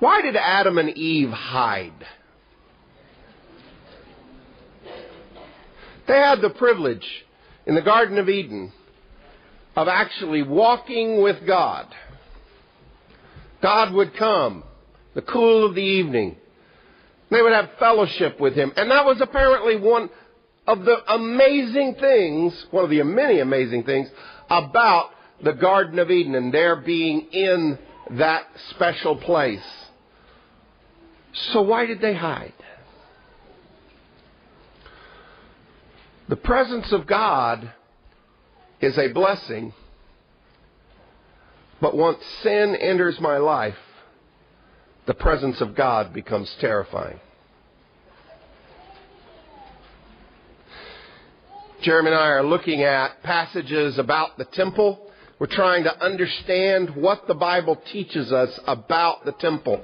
Why did Adam and Eve hide? They had the privilege in the Garden of Eden of actually walking with God. God would come, the cool of the evening. They would have fellowship with Him. And that was apparently one of the amazing things, one of the many amazing things about the Garden of Eden and their being in that special place. So why did they hide? The presence of God is a blessing, but once sin enters my life, the presence of God becomes terrifying. Jeremy and I are looking at passages about the temple. We're trying to understand what the Bible teaches us about the temple.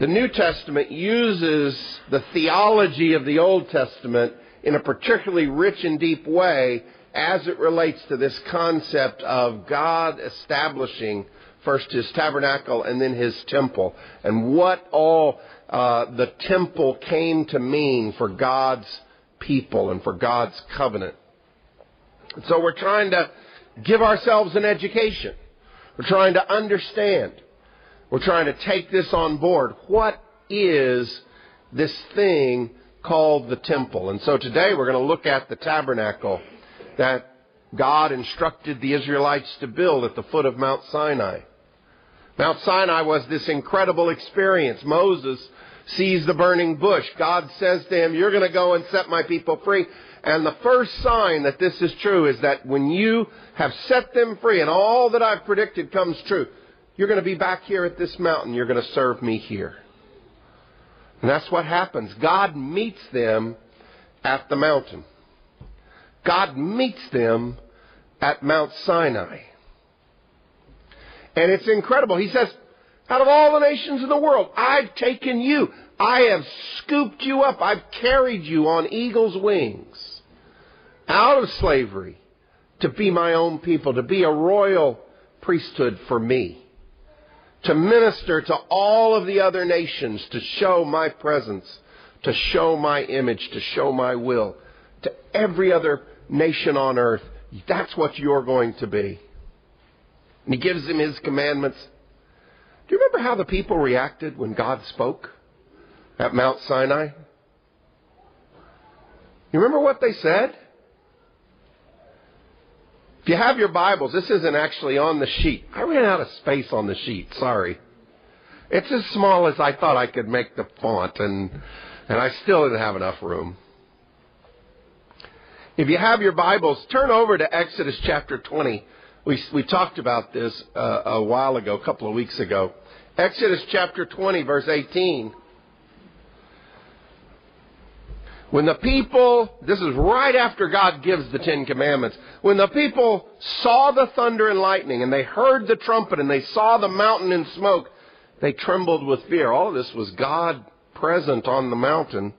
The New Testament uses the theology of the Old Testament in a particularly rich and deep way as it relates to this concept of God establishing first his tabernacle and then his temple, and what all uh, the temple came to mean for God's people and for God's covenant. So we're trying to give ourselves an education. We're trying to understand. We're trying to take this on board. What is this thing called the temple? And so today we're going to look at the tabernacle that God instructed the Israelites to build at the foot of Mount Sinai. Mount Sinai was this incredible experience. Moses sees the burning bush. God says to him, You're going to go and set my people free. And the first sign that this is true is that when you have set them free and all that I've predicted comes true, you're going to be back here at this mountain. You're going to serve me here. And that's what happens. God meets them at the mountain. God meets them at Mount Sinai. And it's incredible. He says, out of all the nations of the world, I've taken you. I have scooped you up. I've carried you on eagle's wings out of slavery to be my own people, to be a royal priesthood for me, to minister to all of the other nations, to show my presence, to show my image, to show my will to every other nation on earth. That's what you're going to be. And he gives them his commandments. Do you remember how the people reacted when God spoke at Mount Sinai? You remember what they said? You have your Bibles, this isn't actually on the sheet. I ran out of space on the sheet, sorry. It's as small as I thought I could make the font, and, and I still didn't have enough room. If you have your Bibles, turn over to Exodus chapter 20. We, we talked about this uh, a while ago, a couple of weeks ago. Exodus chapter 20, verse 18. When the people, this is right after God gives the Ten Commandments, when the people saw the thunder and lightning and they heard the trumpet and they saw the mountain in smoke, they trembled with fear. All of this was God present on the mountain.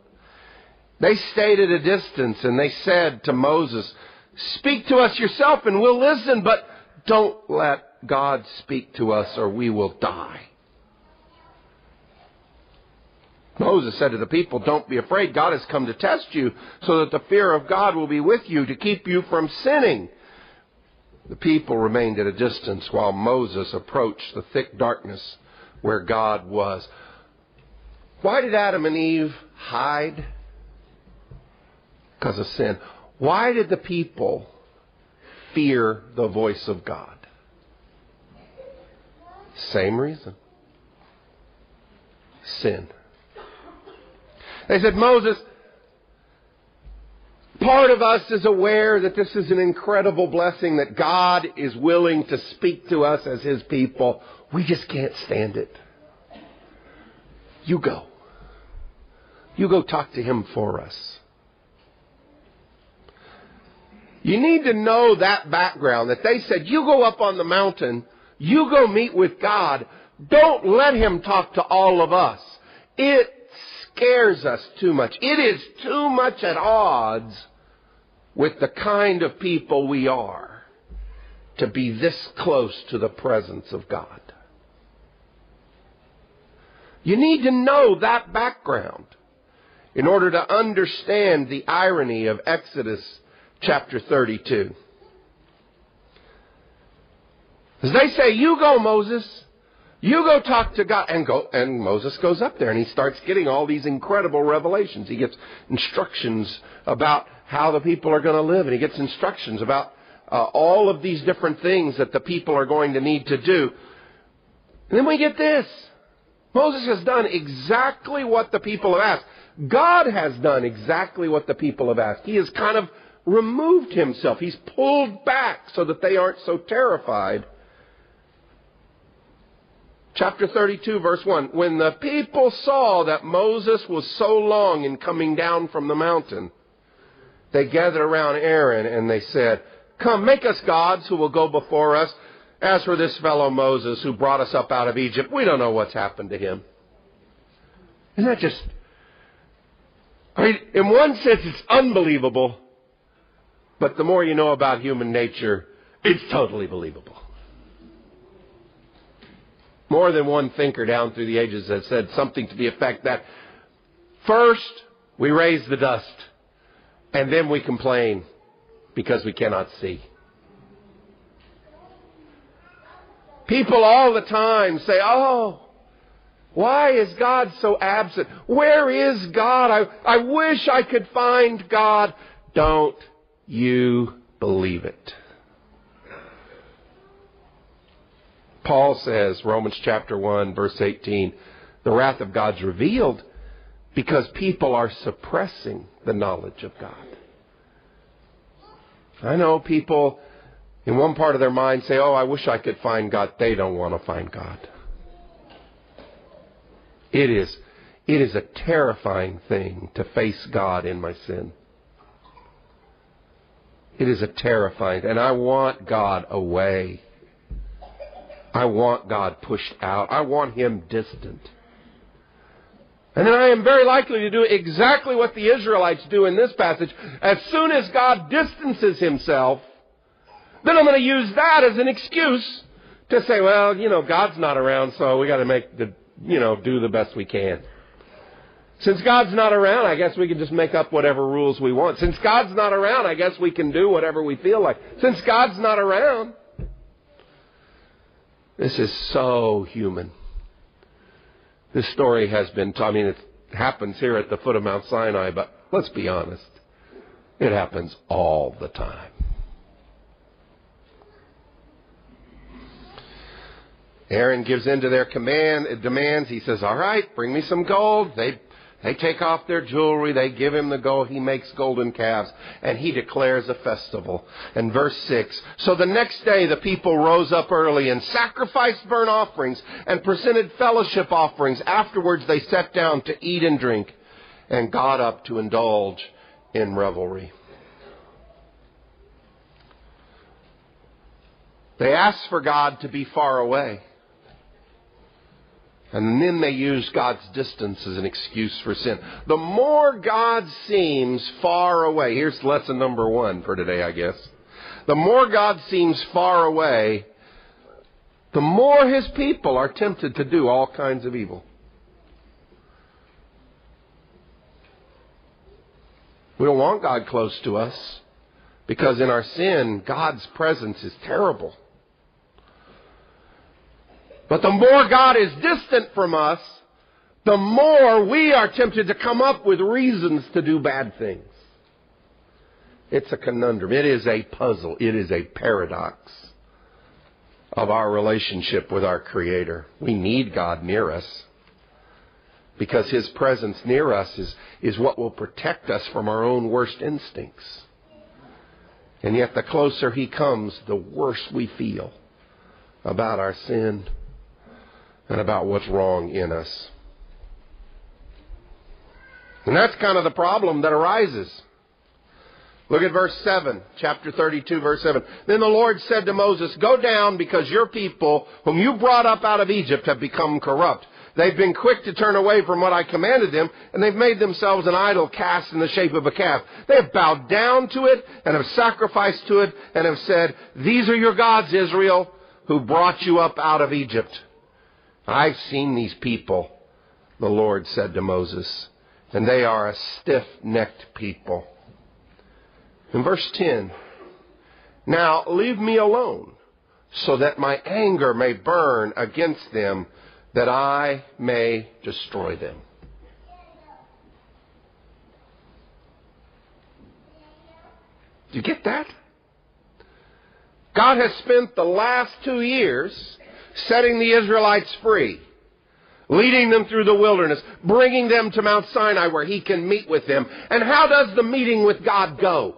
They stayed at a distance and they said to Moses, Speak to us yourself and we'll listen, but don't let God speak to us or we will die. Moses said to the people, Don't be afraid. God has come to test you so that the fear of God will be with you to keep you from sinning. The people remained at a distance while Moses approached the thick darkness where God was. Why did Adam and Eve hide? because of sin. Why did the people fear the voice of God? Same reason. Sin. They said, Moses, part of us is aware that this is an incredible blessing, that God is willing to speak to us as His people. We just can't stand it. You go. You go talk to Him for us. You need to know that background that they said, you go up on the mountain, you go meet with God. Don't let him talk to all of us. It scares us too much. It is too much at odds with the kind of people we are to be this close to the presence of God. You need to know that background in order to understand the irony of Exodus chapter 32. As they say, you go, Moses. You go talk to God. And go, and Moses goes up there and he starts getting all these incredible revelations. He gets instructions about how the people are going to live and he gets instructions about uh, all of these different things that the people are going to need to do. And then we get this. Moses has done exactly what the people have asked. God has done exactly what the people have asked. He has kind of removed himself. He's pulled back so that they aren't so terrified. Chapter 32, verse 1. When the people saw that Moses was so long in coming down from the mountain, they gathered around Aaron and they said, Come, make us gods who will go before us. As for this fellow Moses who brought us up out of Egypt, we don't know what's happened to him. Isn't that just. I mean, in one sense, it's unbelievable. But the more you know about human nature, it's totally believable. More than one thinker down through the ages has said something to the effect that first we raise the dust, and then we complain because we cannot see. People all the time say, Oh, why is God so absent? Where is God? I, I wish I could find God. Don't you believe it? Paul says, Romans chapter 1, verse 18, the wrath of God's revealed because people are suppressing the knowledge of God. I know people in one part of their mind say, Oh, I wish I could find God. They don't want to find God. It is, it is a terrifying thing to face God in my sin. It is a terrifying, and I want God away. I want God pushed out. I want Him distant. And then I am very likely to do exactly what the Israelites do in this passage. As soon as God distances Himself, then I'm going to use that as an excuse to say, well, you know, God's not around, so we got to make the, you know, do the best we can. Since God's not around, I guess we can just make up whatever rules we want. Since God's not around, I guess we can do whatever we feel like. Since God's not around, this is so human. This story has been, I mean, it happens here at the foot of Mount Sinai, but let's be honest. It happens all the time. Aaron gives in to their command, demands. He says, All right, bring me some gold. They they take off their jewelry, they give him the gold, he makes golden calves, and he declares a festival. And verse 6 So the next day the people rose up early and sacrificed burnt offerings and presented fellowship offerings. Afterwards they sat down to eat and drink and got up to indulge in revelry. They asked for God to be far away. And then they use God's distance as an excuse for sin. The more God seems far away, here's lesson number one for today, I guess. The more God seems far away, the more his people are tempted to do all kinds of evil. We don't want God close to us because in our sin, God's presence is terrible. But the more God is distant from us, the more we are tempted to come up with reasons to do bad things. It's a conundrum. It is a puzzle. It is a paradox of our relationship with our Creator. We need God near us because His presence near us is, is what will protect us from our own worst instincts. And yet, the closer He comes, the worse we feel about our sin and about what's wrong in us. And that's kind of the problem that arises. Look at verse 7, chapter 32, verse 7. Then the Lord said to Moses, Go down because your people, whom you brought up out of Egypt, have become corrupt. They've been quick to turn away from what I commanded them, and they've made themselves an idol cast in the shape of a calf. They have bowed down to it, and have sacrificed to it, and have said, These are your gods, Israel, who brought you up out of Egypt. I've seen these people the Lord said to Moses, and they are a stiff necked people. In verse 10, now leave me alone, so that my anger may burn against them, that I may destroy them. Do you get that? God has spent the last two years setting the Israelites free, leading them through the wilderness, bringing them to Mount Sinai where He can meet with them. And how does the meeting with God go?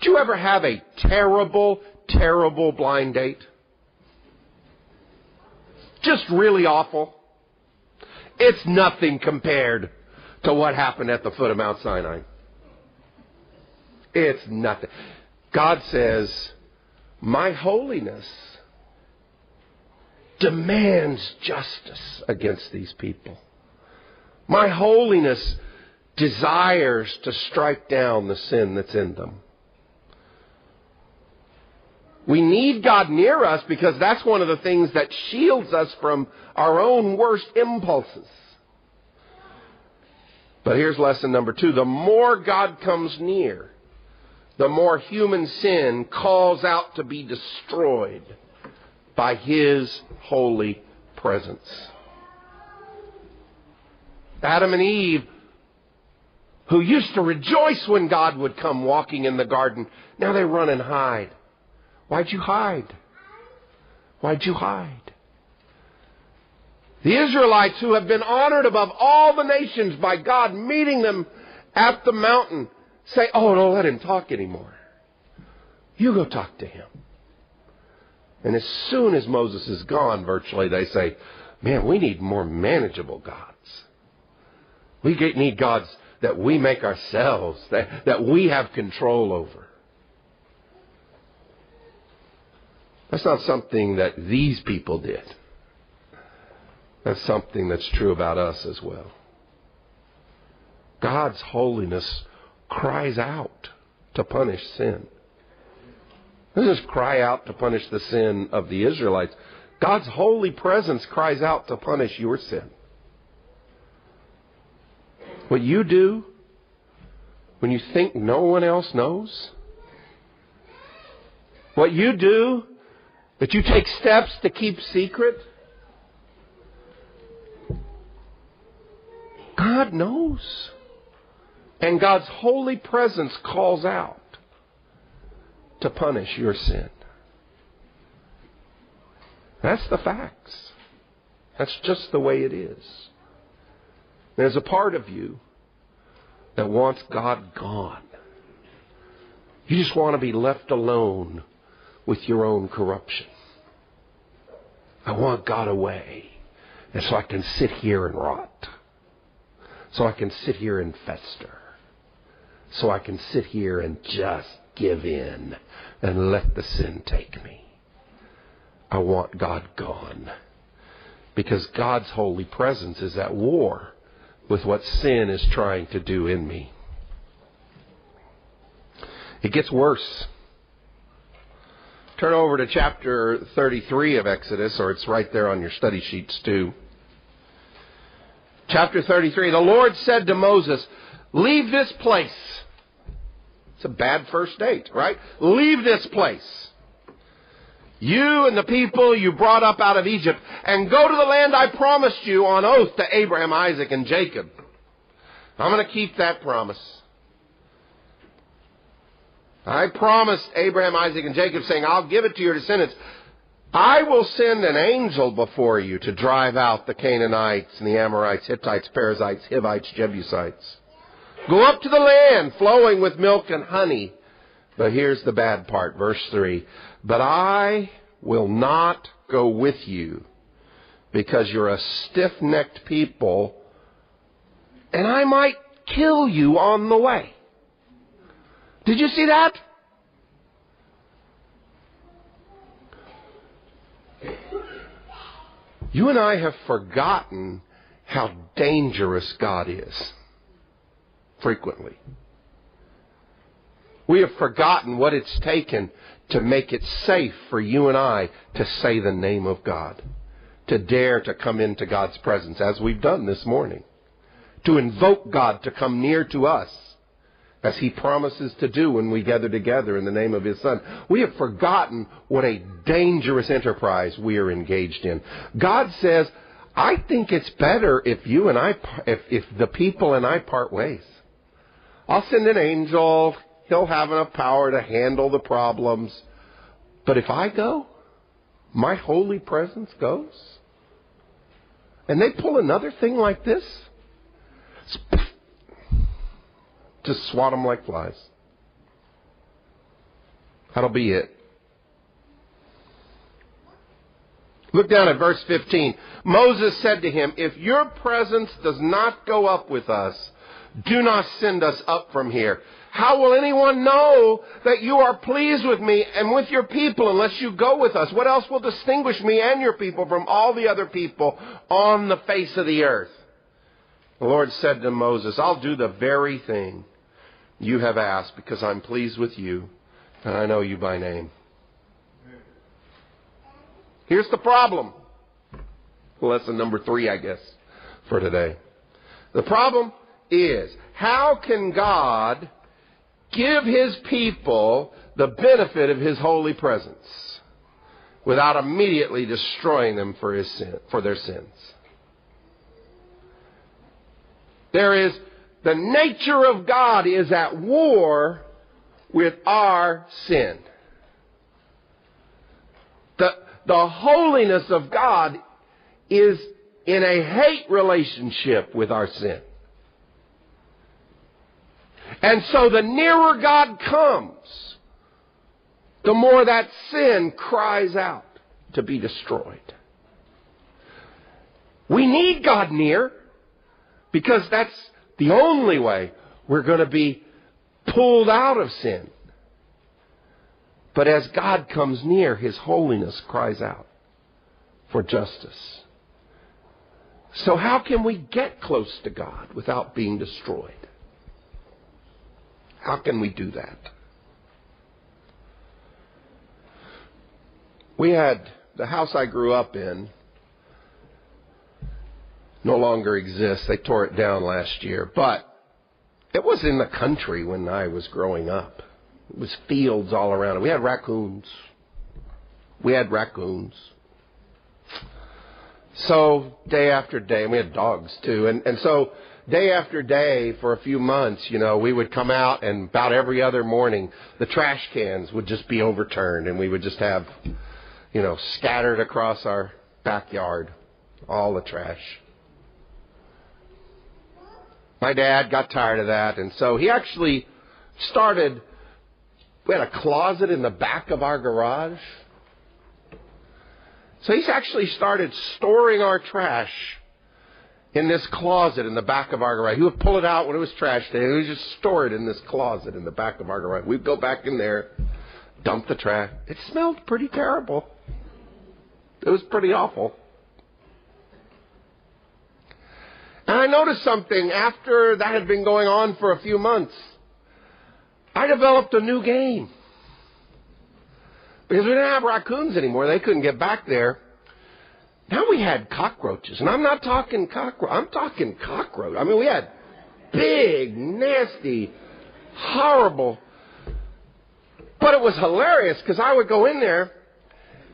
Do you ever have a terrible, terrible blind date? Just really awful. It's nothing compared to what happened at the foot of Mount Sinai. It's nothing. God says, My holiness demands justice against these people. My holiness desires to strike down the sin that's in them. We need God near us because that's one of the things that shields us from our own worst impulses. But here's lesson number two. The more God comes near, the more human sin calls out to be destroyed by His holy presence. Adam and Eve, who used to rejoice when God would come walking in the garden, now they run and hide. Why'd you hide? Why'd you hide? The Israelites who have been honored above all the nations by God meeting them at the mountain say, Oh, don't let him talk anymore. You go talk to him. And as soon as Moses is gone, virtually, they say, Man, we need more manageable gods. We need gods that we make ourselves, that, that we have control over. That's not something that these people did. That's something that's true about us as well. God's holiness cries out to punish sin. Doesn't just cry out to punish the sin of the Israelites. God's holy presence cries out to punish your sin. What you do when you think no one else knows, what you do that you take steps to keep secret, God knows. And God's holy presence calls out to punish your sin. That's the facts. That's just the way it is. There's a part of you that wants God gone. You just want to be left alone with your own corruption. I want God away. And so I can sit here and rot so I can sit here and fester. So I can sit here and just give in and let the sin take me. I want God gone. Because God's holy presence is at war with what sin is trying to do in me. It gets worse. Turn over to chapter 33 of Exodus, or it's right there on your study sheets too. Chapter 33. The Lord said to Moses, Leave this place. It's a bad first date, right? Leave this place. You and the people you brought up out of Egypt, and go to the land I promised you on oath to Abraham, Isaac, and Jacob. I'm going to keep that promise. I promised Abraham, Isaac, and Jacob, saying, I'll give it to your descendants. I will send an angel before you to drive out the Canaanites and the Amorites, Hittites, Perizzites, Hivites, Jebusites. Go up to the land flowing with milk and honey. But here's the bad part, verse 3. But I will not go with you because you're a stiff-necked people and I might kill you on the way. Did you see that? You and I have forgotten how dangerous God is frequently. We have forgotten what it's taken to make it safe for you and I to say the name of God, to dare to come into God's presence, as we've done this morning, to invoke God to come near to us, as He promises to do when we gather together in the name of His Son. We have forgotten what a dangerous enterprise we are engaged in. God says, I think it's better if you and I, if, if the people and I part ways. I'll send an angel. He'll have enough power to handle the problems. But if I go, my holy presence goes. And they pull another thing like this, just swat them like flies. That'll be it. Look down at verse 15. Moses said to him, If your presence does not go up with us, do not send us up from here. How will anyone know that you are pleased with me and with your people unless you go with us? What else will distinguish me and your people from all the other people on the face of the earth? The Lord said to Moses, I'll do the very thing you have asked because I'm pleased with you and I know you by name. Here's the problem. Lesson number three, I guess, for today. The problem is how can God give his people the benefit of his holy presence without immediately destroying them for, his sin, for their sins? There is the nature of God is at war with our sin. The, the holiness of God is in a hate relationship with our sin. And so the nearer God comes, the more that sin cries out to be destroyed. We need God near because that's the only way we're going to be pulled out of sin. But as God comes near, His holiness cries out for justice. So how can we get close to God without being destroyed? How can we do that? We had the house I grew up in no longer exists. They tore it down last year, but it was in the country when I was growing up. It was fields all around. We had raccoons. We had raccoons. So day after day, and we had dogs too, and and so day after day for a few months, you know, we would come out and about every other morning, the trash cans would just be overturned, and we would just have, you know, scattered across our backyard, all the trash. My dad got tired of that, and so he actually started we had a closet in the back of our garage. So he's actually started storing our trash in this closet in the back of our garage. He would pull it out when it was trash day, and he would just store it in this closet in the back of our garage. We'd go back in there, dump the trash. It smelled pretty terrible. It was pretty awful. And I noticed something after that had been going on for a few months. I developed a new game. Because we didn't have raccoons anymore. They couldn't get back there. Now we had cockroaches. And I'm not talking cockroach. I'm talking cockroach. I mean, we had big, nasty, horrible. But it was hilarious because I would go in there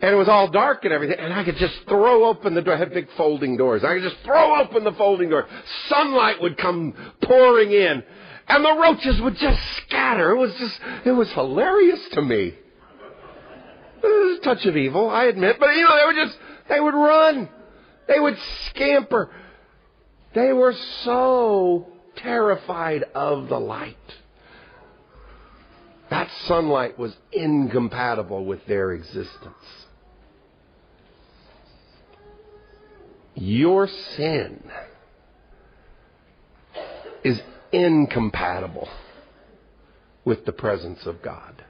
and it was all dark and everything, and I could just throw open the door. I had big folding doors. I could just throw open the folding door. Sunlight would come pouring in, and the roaches would just scatter. It was just, it was hilarious to me. Was a touch of evil, I admit, but you know, they would just, they would run. They would scamper. They were so terrified of the light. That sunlight was incompatible with their existence. Your sin is incompatible with the presence of God.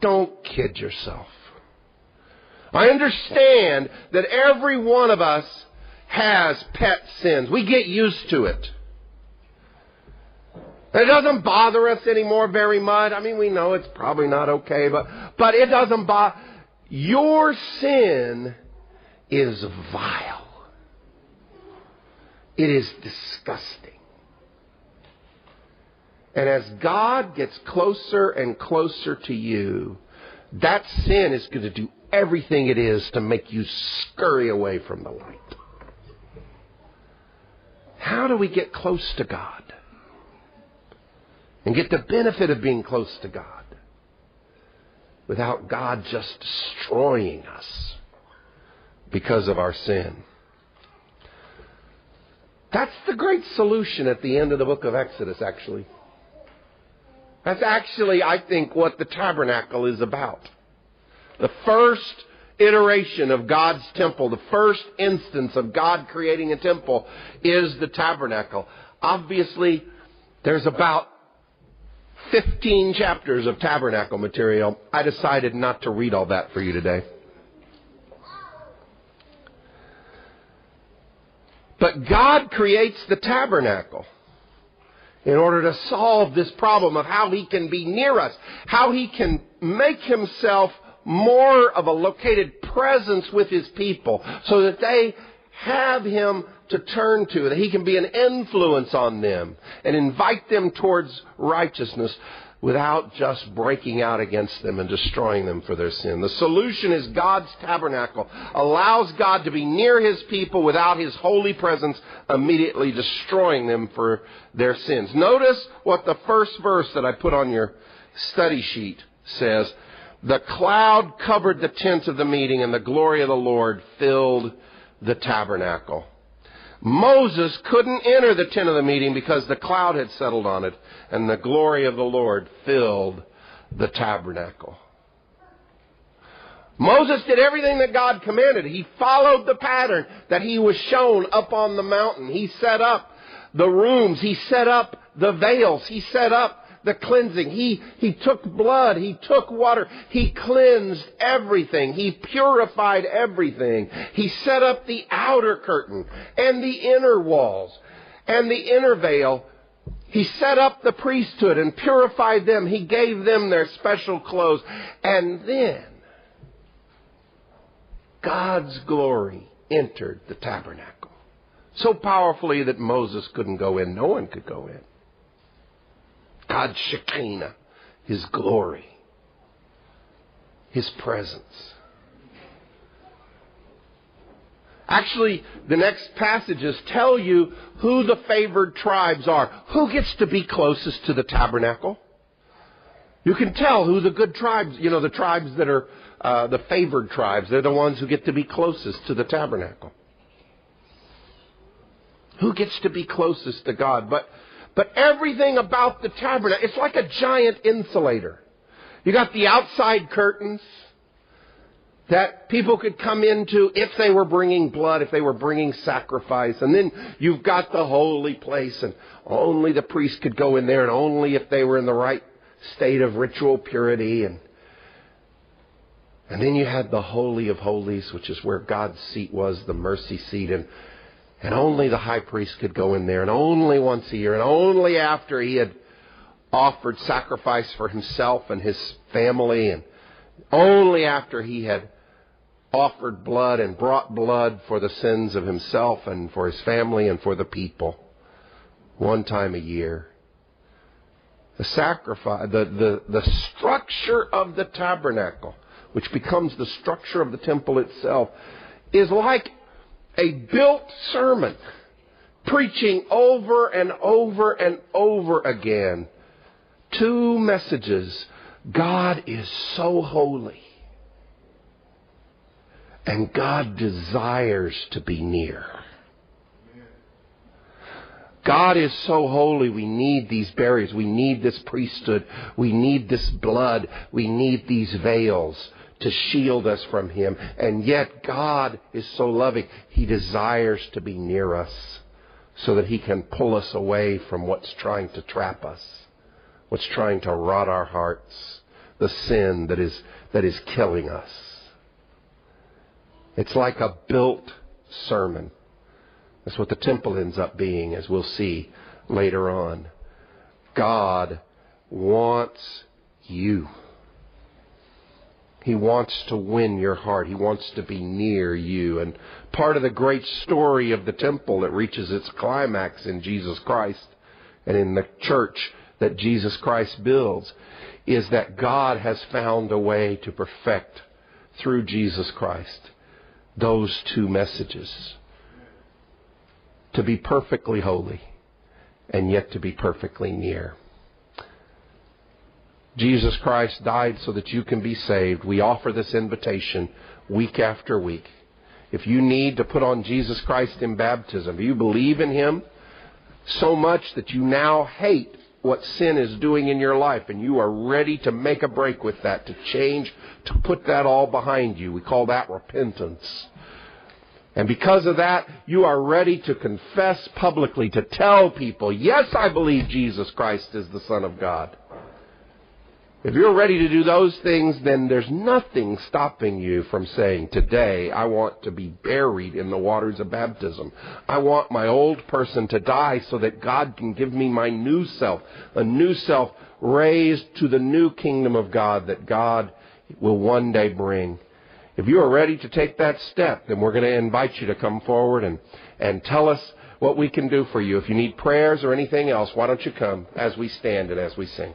Don't kid yourself. I understand that every one of us has pet sins. We get used to it. It doesn't bother us anymore very much. I mean, we know it's probably not okay, but, but it doesn't bother. Your sin is vile. It is disgusting. And as God gets closer and closer to you, that sin is going to do everything it is to make you scurry away from the light. How do we get close to God? And get the benefit of being close to God without God just destroying us because of our sin. That's the great solution at the end of the book of Exodus, actually. That's actually, I think, what the tabernacle is about. The first iteration of God's temple, the first instance of God creating a temple is the tabernacle. Obviously, there's about 15 chapters of tabernacle material. I decided not to read all that for you today. But God creates the tabernacle in order to solve this problem of how he can be near us, how he can make himself more of a located presence with his people so that they have him to turn to, that he can be an influence on them and invite them towards righteousness without just breaking out against them and destroying them for their sin. The solution is God's tabernacle allows God to be near his people without his holy presence immediately destroying them for their sins. Notice what the first verse that I put on your study sheet says. The cloud covered the tent of the meeting and the glory of the Lord filled the tabernacle. Moses couldn't enter the tent of the meeting because the cloud had settled on it, and the glory of the Lord filled the tabernacle. Moses did everything that God commanded. He followed the pattern that he was shown up on the mountain. He set up the rooms. He set up the veils. He set up the cleansing. He, he took blood. He took water. He cleansed everything. He purified everything. He set up the outer curtain and the inner walls and the inner veil. He set up the priesthood and purified them. He gave them their special clothes. And then God's glory entered the tabernacle. So powerfully that Moses couldn't go in. No one could go in. God's Shekinah, His glory, His presence. Actually, the next passages tell you who the favored tribes are. Who gets to be closest to the tabernacle? You can tell who the good tribes, you know, the tribes that are uh, the favored tribes. They're the ones who get to be closest to the tabernacle. Who gets to be closest to God? But but everything about the tabernacle, it's like a giant insulator. You got the outside curtains that people could come into if they were bringing blood, if they were bringing sacrifice. And then you've got the holy place and only the priest could go in there and only if they were in the right state of ritual purity and and then you had the Holy of Holies, which is where God's seat was, the mercy seat. And and only the high priest could go in there, and only once a year, and only after he had offered sacrifice for himself and his family, and only after he had offered blood and brought blood for the sins of himself and for his family and for the people. One time a year. The sacrifice, the, the, the structure of the tabernacle, which becomes the structure of the temple itself, is like a built sermon, preaching over and over and over again two messages. God is so holy. And God desires to be near. God is so holy, we need these barriers. We need this priesthood. We need this blood. We need these veils to shield us from Him. And yet God is so loving. He desires to be near us so that He can pull us away from what's trying to trap us, what's trying to rot our hearts, the sin that is, that is killing us. It's like a built sermon. That's what the temple ends up being, as we'll see later on. God wants you. He wants to win your heart. He wants to be near you. And part of the great story of the temple that reaches its climax in Jesus Christ and in the church that Jesus Christ builds is that God has found a way to perfect through Jesus Christ those two messages. To be perfectly holy and yet to be perfectly near. Jesus Christ died so that you can be saved. We offer this invitation week after week. If you need to put on Jesus Christ in baptism, if you believe in Him so much that you now hate what sin is doing in your life and you are ready to make a break with that, to change, to put that all behind you, we call that repentance. And because of that, you are ready to confess publicly, to tell people, yes, I believe Jesus Christ is the Son of God. If you're ready to do those things, then there's nothing stopping you from saying, Today I want to be buried in the waters of baptism. I want my old person to die so that God can give me my new self, a new self raised to the new kingdom of God that God will one day bring. If you are ready to take that step, then we're going to invite you to come forward and, and tell us what we can do for you. If you need prayers or anything else, why don't you come as we stand and as we sing?